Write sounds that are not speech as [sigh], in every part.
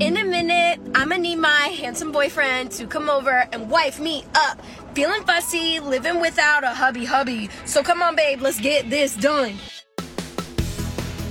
In a minute, I'm gonna need my handsome boyfriend to come over and wife me up. Feeling fussy, living without a hubby hubby. So come on, babe, let's get this done.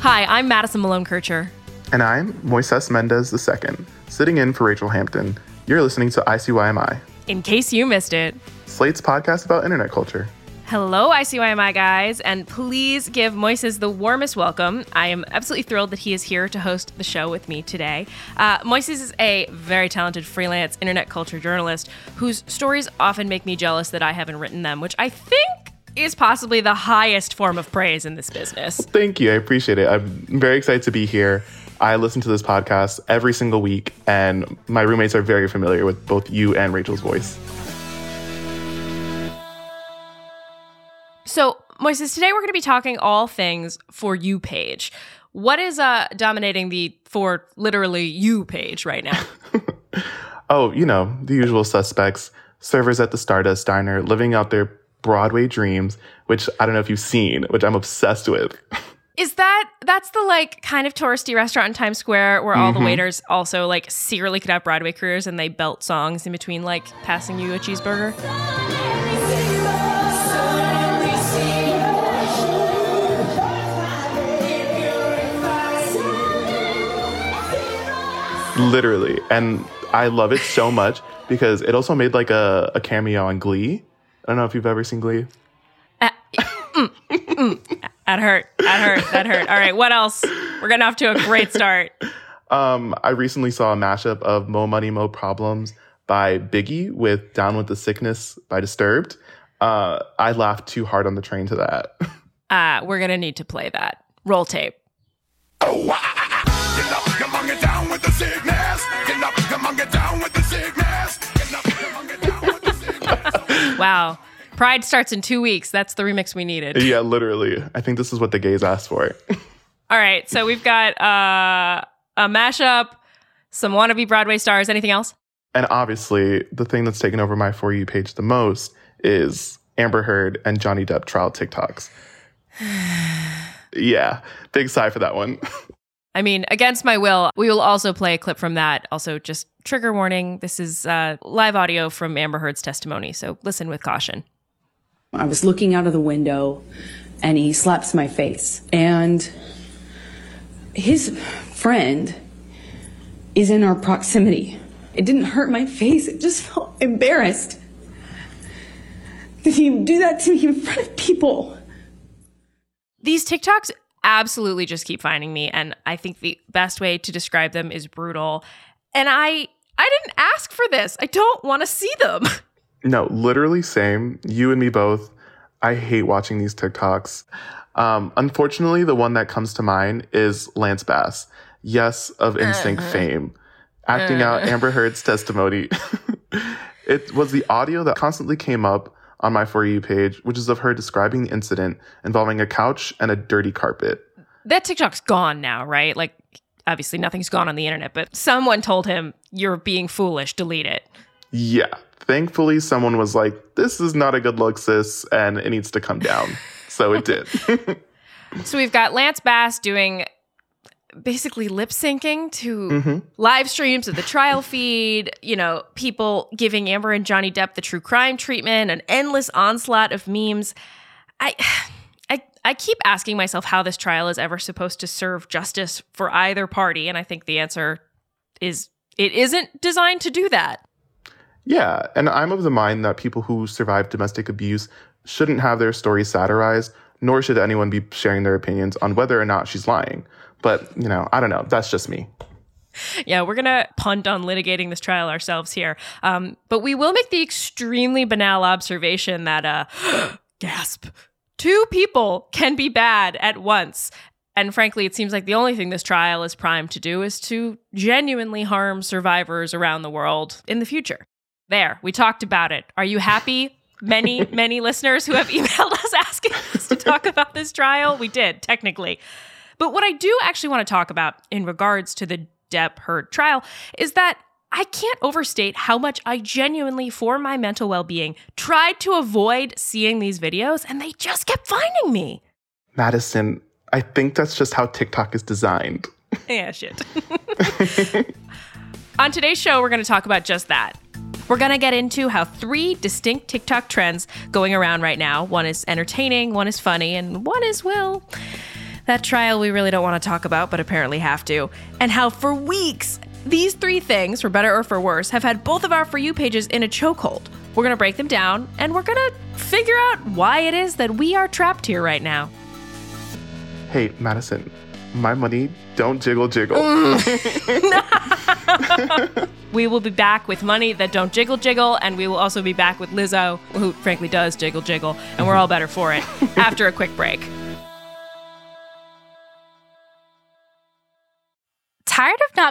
Hi, I'm Madison Malone Kircher. And I'm Moises Mendez II, sitting in for Rachel Hampton. You're listening to ICYMI, In case you missed it, Slate's podcast about internet culture. Hello, ICYMI guys, and please give Moises the warmest welcome. I am absolutely thrilled that he is here to host the show with me today. Uh, Moises is a very talented freelance internet culture journalist whose stories often make me jealous that I haven't written them, which I think is possibly the highest form of praise in this business. Thank you. I appreciate it. I'm very excited to be here. I listen to this podcast every single week, and my roommates are very familiar with both you and Rachel's voice. So, Moises, today we're going to be talking all things for you page. What is uh, dominating the for literally you page right now? [laughs] Oh, you know, the usual suspects servers at the Stardust Diner living out their Broadway dreams, which I don't know if you've seen, which I'm obsessed with. [laughs] is that that's the like kind of touristy restaurant in Times Square where all the waiters also like secretly could have Broadway careers and they belt songs in between like passing you a cheeseburger? Literally. And I love it so much because it also made like a, a cameo on Glee. I don't know if you've ever seen Glee. That hurt. That hurt. That hurt. All right, what else? We're getting off to a great start. Um, I recently saw a mashup of Mo Money Mo Problems by Biggie with Down with the Sickness by Disturbed. Uh, I laughed too hard on the train to that. [laughs] Uh, we're gonna need to play that. Roll tape. Get up, Wow. Pride starts in two weeks. That's the remix we needed. yeah, literally. I think this is what the gays asked for. All right. So we've got uh, a mashup, some wannabe Broadway stars. Anything else? and obviously, the thing that's taken over my For You page the most is Amber Heard and Johnny Depp trial TikToks. [sighs] yeah, big sigh for that one. [laughs] I mean, against my will, we will also play a clip from that. Also, just trigger warning this is uh, live audio from Amber Heard's testimony. So listen with caution. I was looking out of the window and he slaps my face. And his friend is in our proximity. It didn't hurt my face, it just felt embarrassed. Did he do that to me in front of people? These TikToks absolutely just keep finding me, and I think the best way to describe them is brutal. And I I didn't ask for this. I don't want to see them. [laughs] No, literally same. You and me both. I hate watching these TikToks. Um, unfortunately, the one that comes to mind is Lance Bass. Yes, of Instinct fame, acting out Amber Heard's testimony. [laughs] it was the audio that constantly came up on my For You page, which is of her describing the incident involving a couch and a dirty carpet. that TikTok's gone now, right? Like obviously nothing's gone on the internet, but someone told him you're being foolish, delete it. Yeah. Thankfully, someone was like, this is not a good look, sis, and it needs to come down. So it did. [laughs] So we've got Lance Bass doing basically lip syncing to mm-hmm. live streams of the trial feed, you know, people giving Amber and Johnny Depp the true crime treatment, an endless onslaught of memes. I [sighs] I I keep asking myself how this trial is ever supposed to serve justice for either party, and I think the answer is it isn't designed to do that. Yeah, and I'm of the mind that people who survive domestic abuse shouldn't have their stories satirized, nor should anyone be sharing their opinions on whether or not she's lying. But, you know, I don't know. That's just me. Yeah, we're gonna punt on litigating this trial ourselves here, um, but we will make the extremely banal observation that uh, [gasps] gasp, two people can be bad at once. And frankly, it seems like the only thing this trial is primed to do is to genuinely harm survivors around the world in the future. There, we talked about it. Are you happy? Many, [laughs] many listeners who have [laughs] emailed us asking us to talk about this trial. We did, technically. But what I do actually want to talk about in regards to the Depp Heard trial is that I can't overstate how much I genuinely, for my mental well being, tried to avoid seeing these videos and they just kept finding me. Madison, I think that's just how TikTok is designed. [laughs] Yeah, shit. [laughs] On today's show, we're going to talk about just that. We're going to get into how three distinct TikTok trends going around right now one is entertaining, one is funny, and one is, well, that trial we really don't want to talk about, but apparently have to. And how for weeks, these three things, for better or for worse, have had both of our For You pages in a chokehold. We're going to break them down and we're going to figure out why it is that we are trapped here right now. Hey, Madison, my money don't jiggle jiggle. Mm. [laughs] [laughs] We will be back with money that don't jiggle jiggle, and we will also be back with Lizzo, who frankly does jiggle jiggle, and we're mm-hmm. all better for it after a quick break.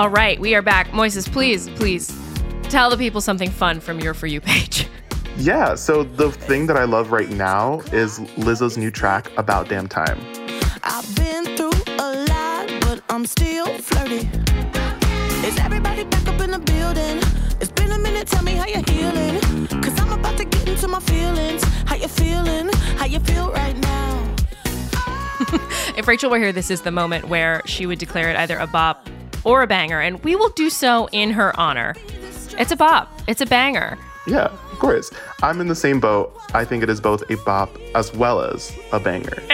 All right, we are back. Moises, please, please tell the people something fun from your For You page. [laughs] yeah, so the thing that I love right now is Lizzo's new track, About Damn Time. I've been through a lot, but I'm still flirty. Is everybody back up in the building? It's been a minute, tell me how you're healing. Cause I'm about to get into my feelings. How you feeling? How you feel right now? [laughs] If Rachel were here, this is the moment where she would declare it either a bop or a banger, and we will do so in her honor. It's a bop, it's a banger. Yeah, of course. I'm in the same boat. I think it is both a bop as well as a banger. [laughs]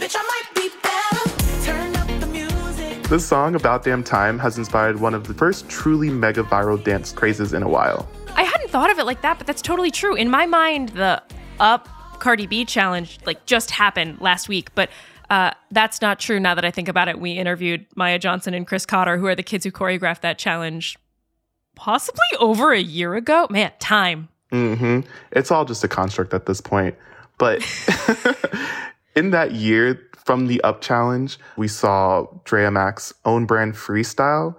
Bitch, I might be better. Turn up the music. this song, About Damn Time, has inspired one of the first truly mega viral dance crazes in a while. I hadn't thought of it like that, but that's totally true. In my mind, the Up Cardi B challenge like just happened last week, but uh, that's not true. Now that I think about it, we interviewed Maya Johnson and Chris Cotter, who are the kids who choreographed that challenge, possibly over a year ago. Man, time. hmm It's all just a construct at this point. But [laughs] in that year, from the Up Challenge, we saw Drea Mac's own brand freestyle.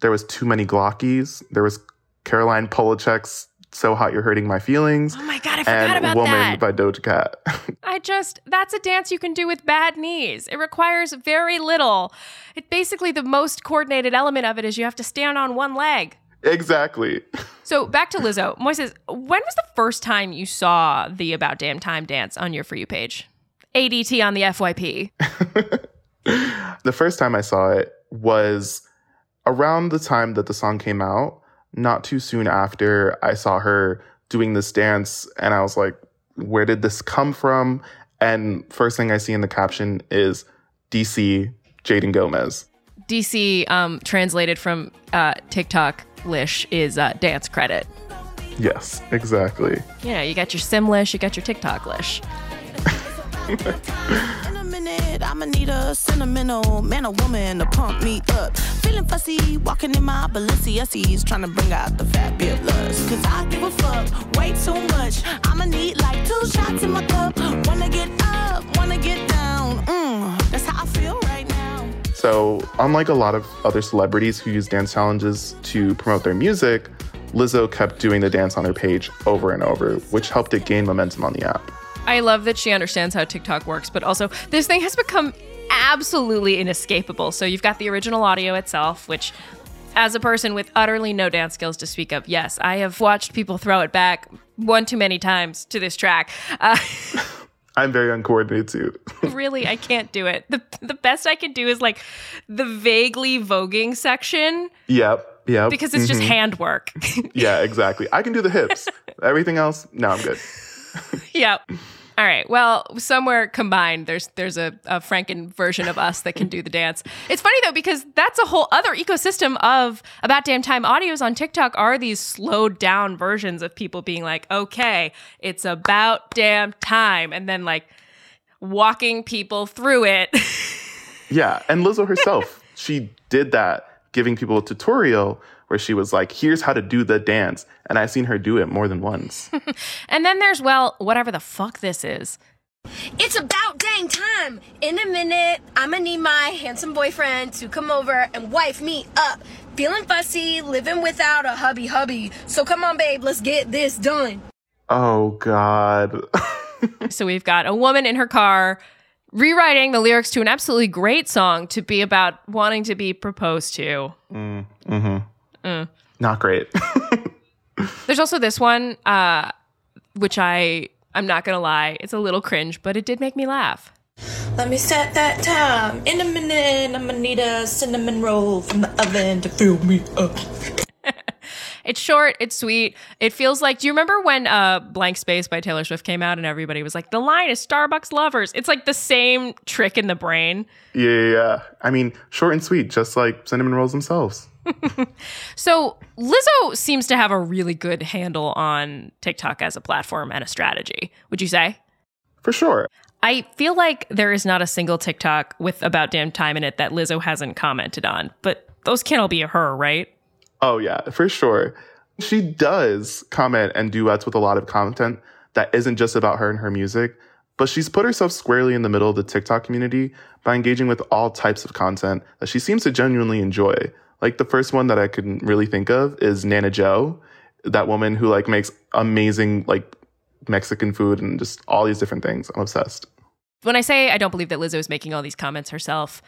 There was Too Many Glockies. There was Caroline Polachek's So Hot You're Hurting My Feelings. Oh my god, I forgot and about Woman that. by Doja Cat. [laughs] I just, that's a dance you can do with bad knees. It requires very little. It basically, the most coordinated element of it is you have to stand on one leg. exactly. [laughs] So back to Lizzo. Moises, when was the first time you saw the About Damn Time dance on your For You page? ADT on the FYP. [laughs] The first time I saw it was around the time that the song came out. Not too soon after, I saw her doing this dance, and I was like, where did this come from? And first thing I see in the caption is DC Jaden Gomez. DC, um, translated from uh, TikTok lish, is uh, dance credit. Yes, exactly. You know, you got your sim lish, you got your TikTok lish. [laughs] In I'ma need a sentimental man or woman to pump me up. Feeling fussy, walking in my Balenciennes, trying to bring out the fabulous. Cause I give a fuck way too much. I'ma need like two shots in my cup. Wanna get up, wanna get down. Mm, that's how I feel right now. So, unlike a lot of other celebrities who use dance challenges to promote their music, Lizzo kept doing the dance on her page over and over, which helped it gain momentum on the app. I love that she understands how TikTok works, but also this thing has become absolutely inescapable. So you've got the original audio itself, which, as a person with utterly no dance skills to speak of, yes, I have watched people throw it back one too many times to this track. Uh, [laughs] I'm very uncoordinated too. [laughs] really, I can't do it. The, the best I can do is like the vaguely voguing section yep, yep. because it's just handwork. [laughs] yeah, exactly. I can do the hips. Everything else, no, I'm good. Yep. All right. Well, somewhere combined, there's there's a, a Franken version of us that can do the dance. It's funny though because that's a whole other ecosystem of about damn time audios on TikTok are these slowed down versions of people being like, okay, it's about damn time, and then like walking people through it. [laughs] Yeah, and Lizzo herself, she did that, giving people a tutorial where she was like, "Here's how to do the dance," and I've seen her do it more than once. [laughs] and then there's well, whatever the fuck this is. It's about dang time. In a minute, I'm gonna need my handsome boyfriend to come over and wife me up. Feeling fussy, living without a hubby hubby. So come on, babe, let's get this done. oh God. [laughs] So we've got a woman in her car rewriting the lyrics to an absolutely great song to be about wanting to be proposed to. Mm, mm-hmm. Not great. [laughs] There's also this one, uh, which I I'm not gonna lie, it's a little cringe, but it did make me laugh. Let me set that time. In a minute, I'm gonna need a cinnamon roll from the oven to fill me up. [laughs] It's short, it's sweet. It feels like do you remember when uh Blank Space by Taylor Swift came out and everybody was like, the line is Starbucks lovers. It's like the same trick in the brain. yeah, yeah, yeah. I mean, short and sweet, just like cinnamon rolls themselves. So Lizzo seems to have a really good handle on TikTok as a platform and a strategy. Would you say? For sure. I feel like there is not a single TikTok with about damn time in it that Lizzo hasn't commented on, but those can't all be her, right? Oh, yeah, for sure. She does comment and duets with a lot of content that isn't just about her and her music, but she's put herself squarely in the middle of the TikTok community by engaging with all types of content that she seems to genuinely enjoy. Like the first one that I can really think of is Nana Joe, that woman who like makes amazing like Mexican food and just all these different things. I'm obsessed. When I say I don't believe that Lizzo is making all these comments herself,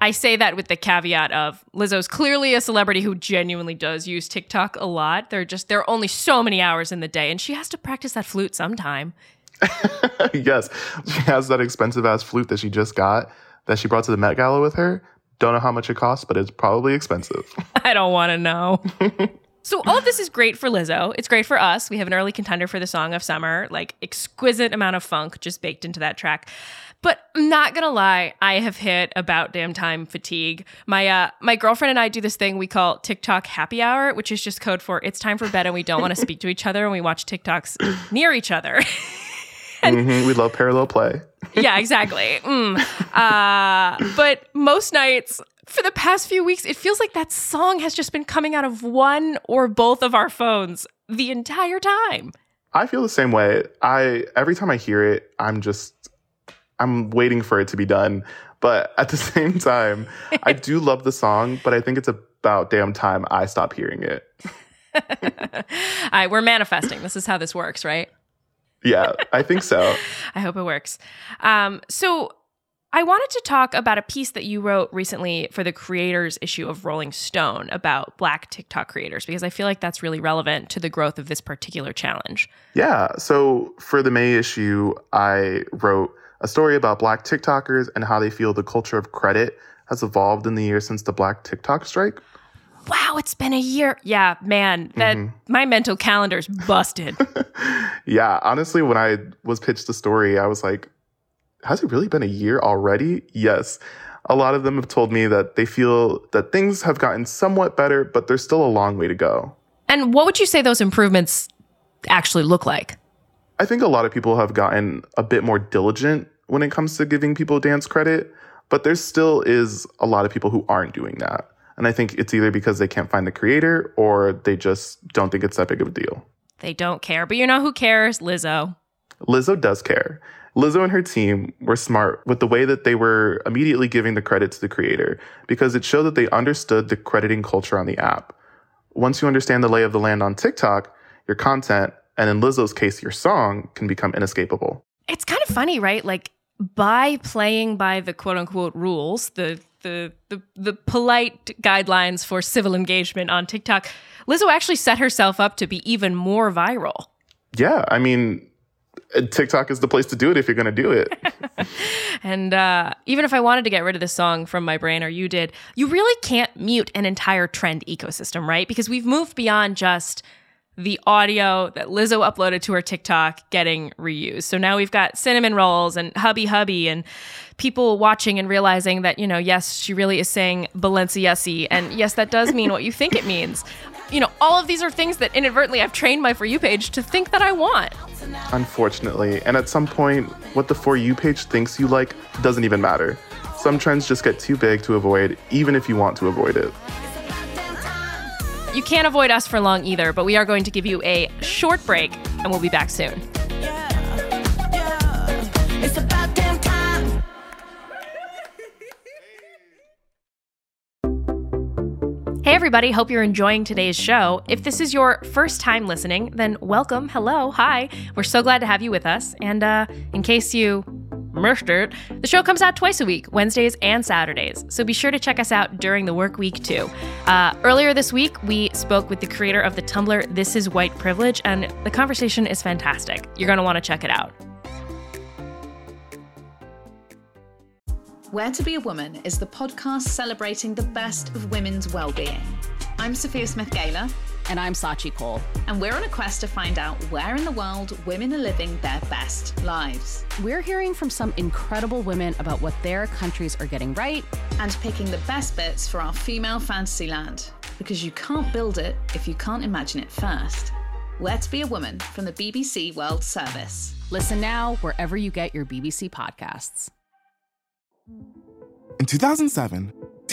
I say that with the caveat of Lizzo's clearly a celebrity who genuinely does use TikTok a lot. There are just there are only so many hours in the day, and she has to practice that flute sometime. [laughs] yes, she has that expensive ass flute that she just got that she brought to the Met Gala with her. Don't know how much it costs, but it's probably expensive. [laughs] I don't want to know. [laughs] so all of this is great for Lizzo. It's great for us. We have an early contender for the song of summer, like exquisite amount of funk just baked into that track. But I'm not gonna lie, I have hit about damn time fatigue. My uh, my girlfriend and I do this thing we call TikTok happy hour, which is just code for it's time for bed and we don't want to [laughs] speak to each other and we watch TikToks near each other. Mhm, We love parallel play. [laughs] yeah, exactly. Mm. Uh, but most nights for the past few weeks, it feels like that song has just been coming out of one or both of our phones the entire time. I feel the same way. I every time I hear it, I'm just I'm waiting for it to be done. But at the [laughs] same time, I do love the song, but I think it's about damn time I stop hearing it. [laughs] All right, we're manifesting. This is how this works, right? Yeah, I think so. [laughs] I hope it works. Um, so I wanted to talk about a piece that you wrote recently for the creators issue of Rolling Stone about Black TikTok creators, because I feel like that's really relevant to the growth of this particular challenge. Yeah. So for the May issue, I wrote a story about Black TikTokers and how they feel the culture of credit has evolved in the years since the Black TikTok strike. Wow, it's been a year. Yeah, man, that mm-hmm. my mental calendar's busted. [laughs] Yeah, honestly, when I was pitched the story, I was like, has it really been a year already? Yes. A lot of them have told me that they feel that things have gotten somewhat better, but there's still a long way to go. and what would you say those improvements actually look like? I think a lot of people have gotten a bit more diligent when it comes to giving people dance credit, but there still is a lot of people who aren't doing that. And I think it's either because they can't find the creator or they just don't think it's that big of a deal. They don't care, but you know who cares? Lizzo. Lizzo does care. Lizzo and her team were smart with the way that they were immediately giving the credit to the creator because it showed that they understood the crediting culture on the app. Once you understand the lay of the land on TikTok, your content, and in Lizzo's case, your song, can become inescapable. It's kind of funny, right? Like by playing by the quote unquote rules, the the the, the polite guidelines for civil engagement on TikTok, Lizzo actually set herself up to be even more viral. Yeah, I mean, TikTok is the place to do it if you're going to do it. [laughs] [laughs] And uh, even if I wanted to get rid of this song from my brain, or you did, you really can't mute an entire trend ecosystem, right? Because we've moved beyond just the audio that Lizzo uploaded to her TikTok getting reused. So now we've got cinnamon rolls and hubby hubby and people watching and realizing that, you know, yes, she really is saying Balenciasi. And yes, that does mean what you think it means. You know, all of these are things that inadvertently I've trained my For You page to think that I want. Unfortunately. And at some point, what the For You page thinks you like doesn't even matter. Some trends just get too big to avoid, even if you want to avoid it. You can't avoid us for long either, but we are going to give you a short break and we'll be back soon. It's about damn time. Hey, everybody. Hope you're enjoying today's show. If this is your first time listening, then welcome. Hello. Hi. We're so glad to have you with us. And uh, in case you it, the show comes out twice a week, Wednesdays and Saturdays. So be sure to check us out during the work week, too. Uh, earlier this week, we spoke with the creator of the Tumblr This Is White Privilege, and the conversation is fantastic. You're going to want to check it out. Where to Be a Woman is the podcast celebrating the best of women's well-being. I'm Sophia Smith Gaylor, And I'm Sachi Cole. and we're on a quest to find out where in the world women are living their best lives We're hearing from some incredible women about what their countries are getting right. and picking the best bits for our female fantasy land. Because you can't build it if you can't imagine it first. Where to Be a Woman from the BBC World Service. Listen now wherever you get your BBC podcasts. In 2007,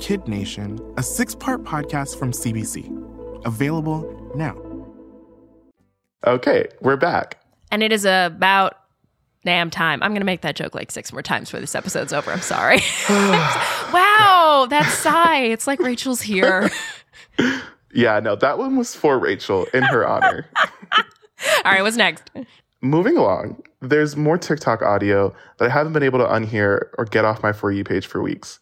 Kid Nation, a six part podcast from CBC. Available now. Okay, we're back. And it is about damn time. I'm going to make that joke like six more times before this episode's over. I'm sorry. [sighs] [laughs] wow, that sigh. It's like Rachel's here. [laughs] Yeah, no, that one was for Rachel in her honor. [laughs] All right, what's next? Moving along, there's more TikTok audio that I haven't been able to unhear or get off my For You page for weeks.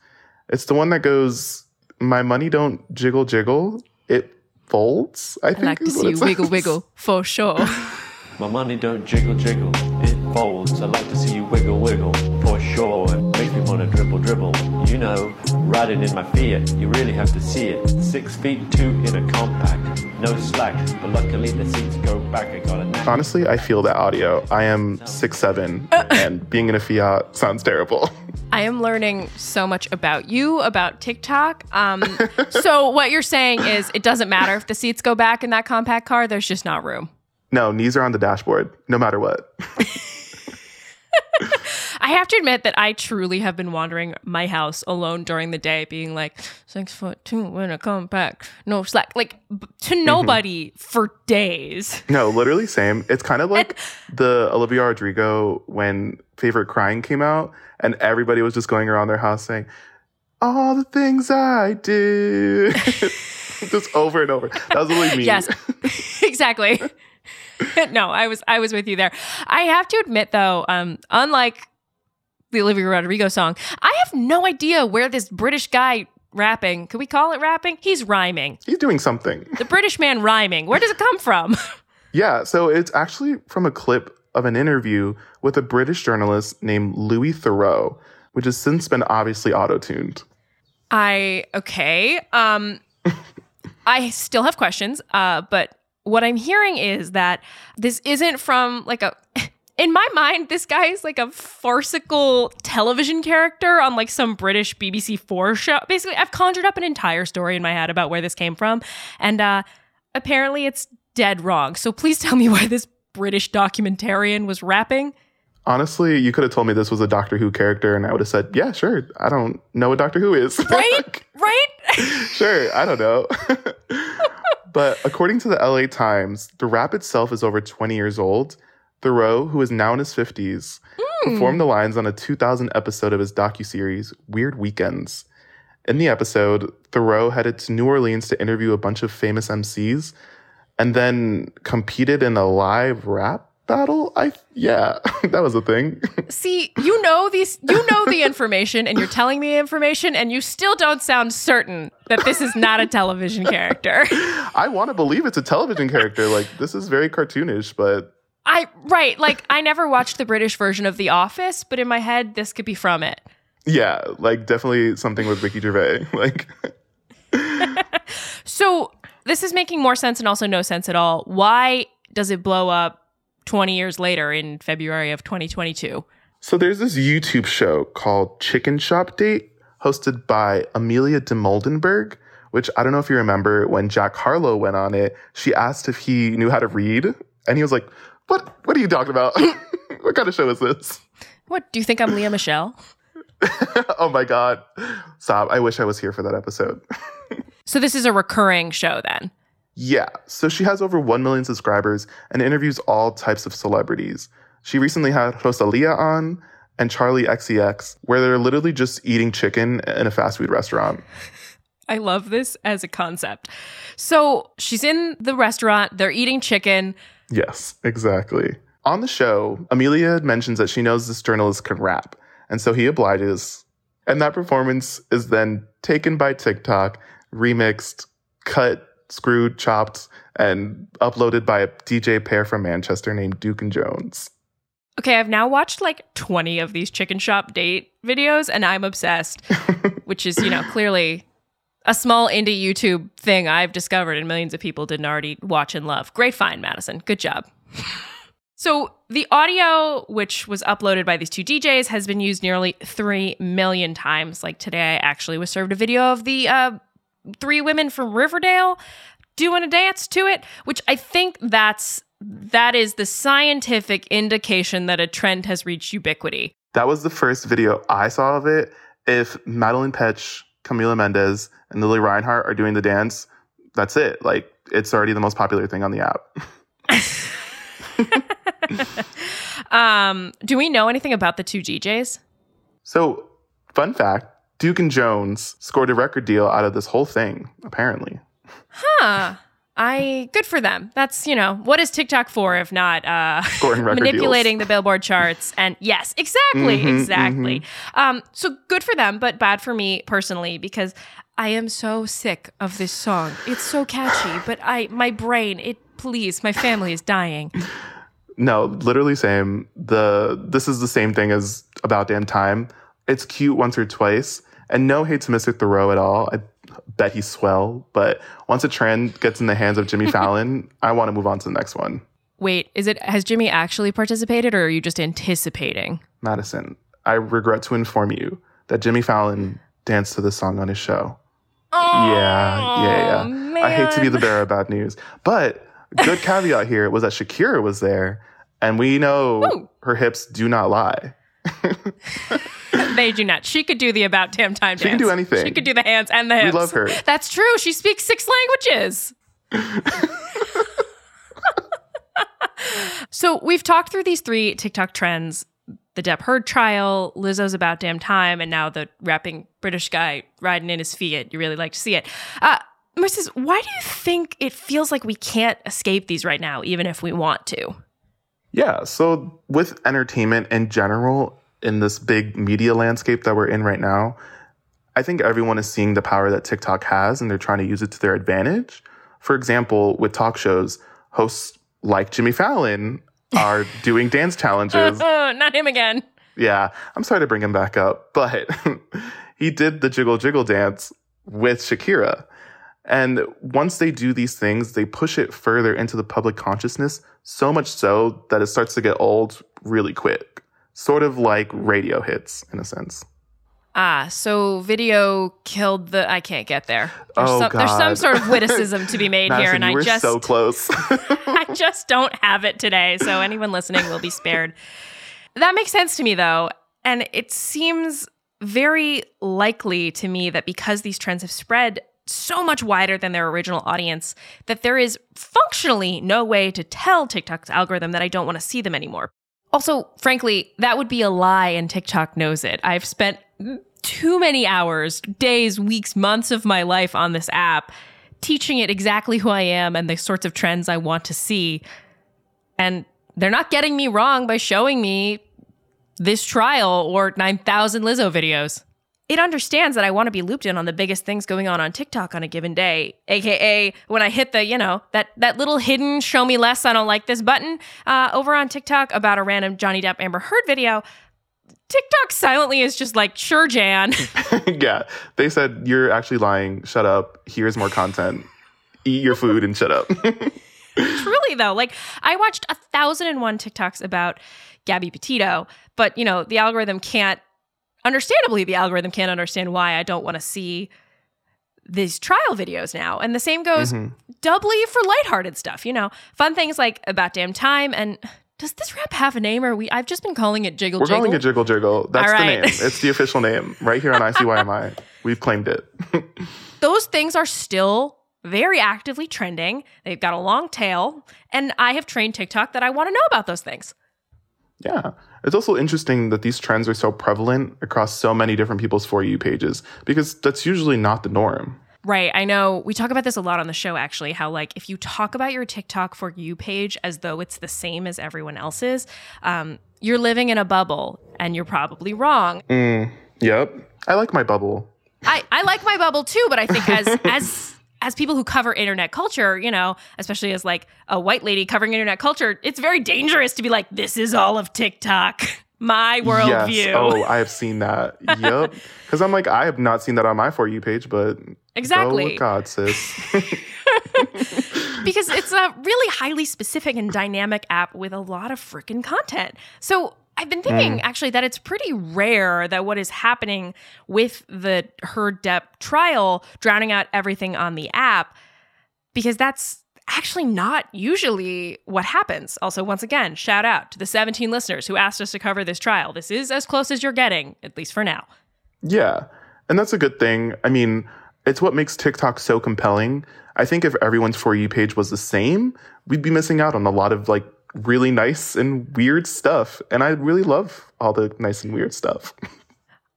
It's the one that goes, My money don't jiggle jiggle, it folds. I I like to see it you says. wiggle wiggle for sure. [laughs] My money don't jiggle jiggle, it folds. I like to see you wiggle wiggle for sure. It makes dribble dribble. You know, riding in my Fiat, you really have to see it. Six feet two in a compact, no slack, but luckily the seats go back. I got a knack. Honestly, I feel that audio. I am six seven, [laughs] and being in a Fiat sounds terrible. I am learning so much about you, about TikTok. Um, [laughs] so what you're saying is it doesn't matter if the seats go back in that compact car. There's just not room. No, knees are on the dashboard, no matter what. [laughs] I have to admit that I truly have been wandering my house alone during the day, being like six foot two in a compact, no slack, like to mm-hmm. nobody for days. No, literally same. It's kind of like the Olivia Rodrigo when Favorite Crying came out, and everybody was just going around their house saying, "All the things I did," [laughs] just over and over. That was really me. Yes, [laughs] exactly. [laughs] [laughs] no, I was I was with you there. I have to admit though, um, unlike the Olivia Rodrigo song, I have no idea where this British guy rapping. Could we call it rapping? He's rhyming. He's doing something. The British man rhyming. Where does it come from? [laughs] Yeah, so it's actually from a clip of an interview with a British journalist named Louis Thoreau, which has since been obviously auto-tuned. I okay. Um [laughs] I still have questions, uh, but what I'm hearing is that this isn't from like a [laughs] in my mind, this guy is like a farcical television character on like some British BBC Four show. Basically, I've conjured up an entire story in my head about where this came from, and uh, apparently it's dead wrong. So please tell me why this British documentarian was rapping. Honestly, you could have told me this was a Doctor Who character, and I would have said, "Yeah, sure. I don't know what Doctor Who is." [laughs] Right? right? [laughs] sure, I don't know. But according to the LA Times, the rap itself is over 20 years old. Thoreau, who is now in his 50s, hmm. performed the lines on a 2000 episode of his docuseries, Weird Weekends. In the episode, Thoreau headed to New Orleans to interview a bunch of famous MCs and then competed in a live rap battle. I yeah, [laughs] that was a thing. [laughs] See, you know these you know the information and you're telling me information and you still don't sound certain that this is not a television character. [laughs] I want to believe it's a television character. Like this is very cartoonish, but I right, like I never watched the British version of The Office, but in my head this could be from it. yeah, like definitely something with Ricky Gervais. Like So this is making more sense and also no sense at all. Why does it blow up 20 years later in February of 2022? So there's this YouTube show called Chicken Shop Date, hosted by Amelia de Moldenberg, which I don't know if you remember when Jack Harlow went on it. She asked if he knew how to read, and he was like, "What? What are you talking about? [laughs] what kind of show is this?" What do you think I'm Leah Michelle? [laughs] oh my god, stop! I wish I was here for that episode. [laughs] So this is a recurring show then. Yeah, so she has over 1 million subscribers and interviews all types of celebrities. She recently had Rosalia on and Charlie XCX, where they're literally just eating chicken in a fast food restaurant. I love this as a concept. So she's in the restaurant, they're eating chicken. Yes, exactly. On the show, Amelia mentions that she knows this journalist can rap, and so he obliges. And that performance is then taken by TikTok, remixed, cut, screwed, chopped, and uploaded by a DJ pair from Manchester named Duke and Jones. Okay, I've now watched like 20 of these chicken shop date videos and I'm obsessed, [laughs] which is, you know, clearly a small indie YouTube thing I've discovered and millions of people didn't already watch and love. Great find, Madison. Good job. [laughs] so, the audio, which was uploaded by these two DJs, has been used nearly 3 million times. Like today, I actually was served a video of the uh, three women from Riverdale doing a dance to it, which I think that's that is the scientific indication that a trend has reached ubiquity. That was the first video I saw of it. If Madeline Petch, Camila Mendez, and Lily Reinhart are doing the dance, that's it. Like it's already the most popular thing on the app. [laughs] [laughs] Um, do we know anything about the two DJs? So, fun fact Duke and Jones scored a record deal out of this whole thing, apparently. Huh. I good for them. That's you know what is TikTok for if not uh, manipulating the Billboard charts? And yes, exactly, Mhm, exactly. Um, so good for them, but bad for me personally because I am so sick of this song. It's so catchy, [sighs] but I my brain it please my family is dying. No, literally same. The this is the same thing as About Damn Time. It's cute once or twice, and no hate to Mr. Thoreau at all. I bet he's swell, but once a trend gets in the hands of Jimmy [laughs] Fallon, I want to move on to the next one. Wait, is it has Jimmy actually participated, or are you just anticipating? Madison, I regret to inform you that Jimmy Fallon danced to this song on his show. yeah, yeah, yeah. I hate to be the bearer of bad news, but good [laughs] caveat here was that Shakira was there, and we know her hips do not lie. [laughs] they do not. She could do the about damn time She can dance. do anything. She could do the hands and the hips. We love her. That's true. She speaks six languages. [laughs] so we've talked through these three TikTok trends: the Depp Heard trial, Lizzo's about damn time, and now the rapping British guy riding in his Fiat. You really like to see it. Uh, Mrs. Why do you think it feels like we can't escape these right now, even if we want to? Yeah. So with entertainment in general, in this big media landscape that we're in right now, I think everyone is seeing the power that TikTok has and they're trying to use it to their advantage. For example, with talk shows, hosts like Jimmy Fallon are [laughs] doing dance challenges. [laughs] Not him again. Yeah, I'm sorry to bring him back up, but [laughs] he did the jiggle jiggle dance with Shakira. And once they do these things, they push it further into the public consciousness, so much so that it starts to get old really quick. Sort of like radio hits, in a sense. Ah, so video killed the. I can't get there. There's, Oh, some, there's some sort of [laughs] witticism to be made here, and I were just so [laughs] close. I just don't have it today. So anyone listening will be spared. That makes sense to me though. And it seems very likely to me that because these trends have spread so much wider than their original audience, that there is functionally no way to tell TikTok's algorithm that I don't want to see them anymore. Also, frankly, that would be a lie and TikTok knows it. I've spent too many hours, days, weeks, months of my life on this app teaching it exactly who I am and the sorts of trends I want to see. And they're not getting me wrong by showing me this trial or 9,000 Lizzo videos. It understands that I want to be looped in on the biggest things going on on TikTok on a given day, aka when I hit the, you know, that that little hidden "show me less, I don't like this" button uh, over on TikTok about a random Johnny Depp Amber Heard video. TikTok silently is just like, sure, Jan. [laughs] [laughs] yeah. They said, You're actually lying. Shut up. Here's more content. Eat your food and shut up. [laughs] Truly, though, like I watched a thousand and one TikToks about Gabby Petito, but you know, the algorithm can't, understandably, the algorithm can't understand why I don't want to see these trial videos now. And the same goes Mhm. doubly for lighthearted stuff, you know, fun things like About Damn Time and. Does this rap have a name or we I've just been calling it Jiggle We're Jiggle. calling it Jiggle Jiggle. That's All the name. It's the official name right here on ICYMI. [laughs] We've claimed it. [laughs] those things are still very actively trending. They've got a long tail, and I have trained TikTok that I want to know about those things. Yeah. It's also interesting that these trends are so prevalent across so many different people's For You pages because that's usually not the norm. Right. I know we talk about this a lot on the show, actually, how, like, if you talk about your TikTok for you page as though it's the same as everyone else's, um, you're living in a bubble and you're probably wrong. Mm, yep. I like my bubble. I, I like my bubble too, but I think as, [laughs] as, as people who cover internet culture, you know, especially as like a white lady covering internet culture, it's very dangerous to be like, this is all of TikTok, my worldview. Yes. Oh, I have seen that. [laughs] yep. Because I'm like, I have not seen that on my For You page, but Exactly. With God, sis. [laughs] [laughs] because it's a really highly specific and dynamic app with a lot of freaking content. So I've been thinking Mm. actually that it's pretty rare that what is happening with the Heard Depp trial drowning out everything on the app because that's actually not usually what happens. Also, once again, shout out to the 17 listeners who asked us to cover this trial. This is as close as you're getting, at least for now. Yeah. And that's a good thing. I mean, it's what makes TikTok so compelling. I think if everyone's For You page was the same, we'd be missing out on a lot of like really nice and weird stuff. And I really love all the nice and weird stuff.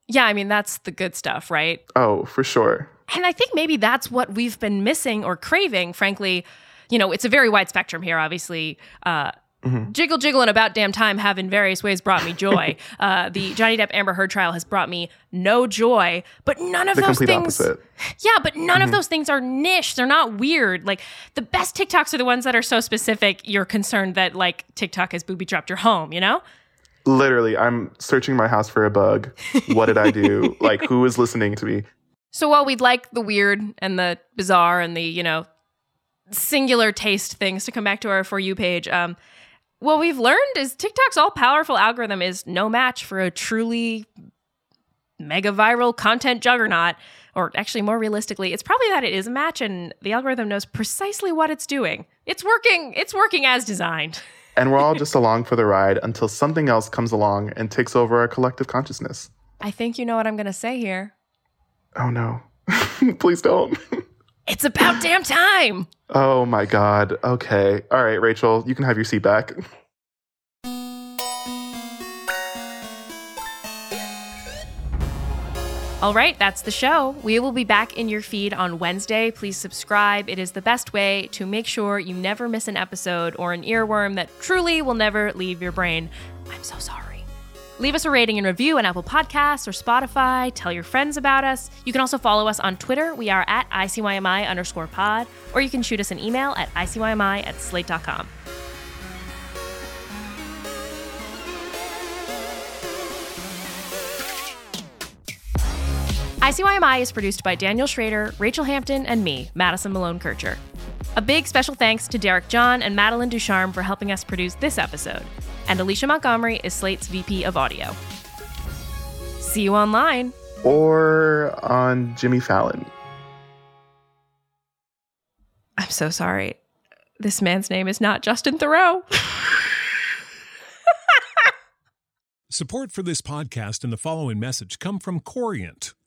Yeah, I mean, that's the good stuff, right? Oh, for sure. And I think maybe that's what we've been missing or craving, frankly. You know, it's a very wide spectrum here, obviously. Uh, Mm-hmm. Jiggle Jiggle and About Damn Time have in various ways brought me joy. [laughs] uh, the Johnny Depp Amber Heard trial has brought me no joy, but none of The those things. opposite. [laughs] Yeah, but none of Mhm. those things are niche. They're not weird. Like the best TikToks are the ones that are so specific. You're concerned that like TikTok has booby trapped your home. You know? Literally, I'm searching my house for a bug. What did I do? [laughs] like, who is listening to me? So while we'd like the weird and the bizarre and the, you know, singular taste things to come back to our For You page, um, what we've learned is TikTok's all powerful algorithm is no match for a truly mega viral content juggernaut. Or actually, more realistically, it's probably that it is a match and the algorithm knows precisely what it's doing. It's working, it's working as designed. [laughs] And we're all just along for the ride until something else comes along and takes over our collective consciousness. I think you know what I'm going to say here. Oh no. [laughs] Please don't. [laughs] It's about damn time. Oh my God. Okay. All right, Rachel, you can have your seat back. All right, that's the show. We will be back in your feed on Wednesday. Please subscribe. It is the best way to make sure you never miss an episode or an earworm that truly will never leave your brain. I'm so sorry. Leave us a rating and review on Apple Podcasts or Spotify. Tell your friends about us. You can also follow us on Twitter. We are at ICYMI underscore pod, or you can shoot us an email at ICYMI at slate.com. ICYMI is produced by Daniel Schrader, Rachel Hampton, and me, Madison Malone Kircher. A big special thanks to Derek John and Madeline Ducharme for helping us produce this episode. And Alicia Montgomery is Slate's VP of Audio. See you online. Or on Jimmy Fallon. I'm so sorry. This man's name is not Justin Thoreau. [laughs] Support for this podcast and the following message come from Corient.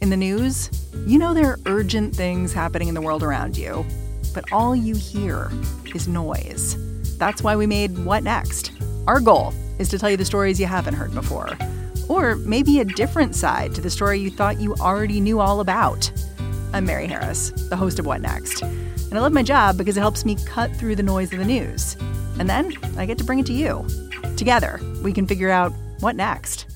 in the news? You know there are urgent things happening in the world around you, but all you hear is noise. That's why we made What Next? Our goal is to tell you the stories you haven't heard before, or maybe a different side to the story you thought you already knew all about. I'm Mary Harris, the host of What Next, and I love my job because it helps me cut through the noise of the news. And then I get to bring it to you. Together, we can figure out what next.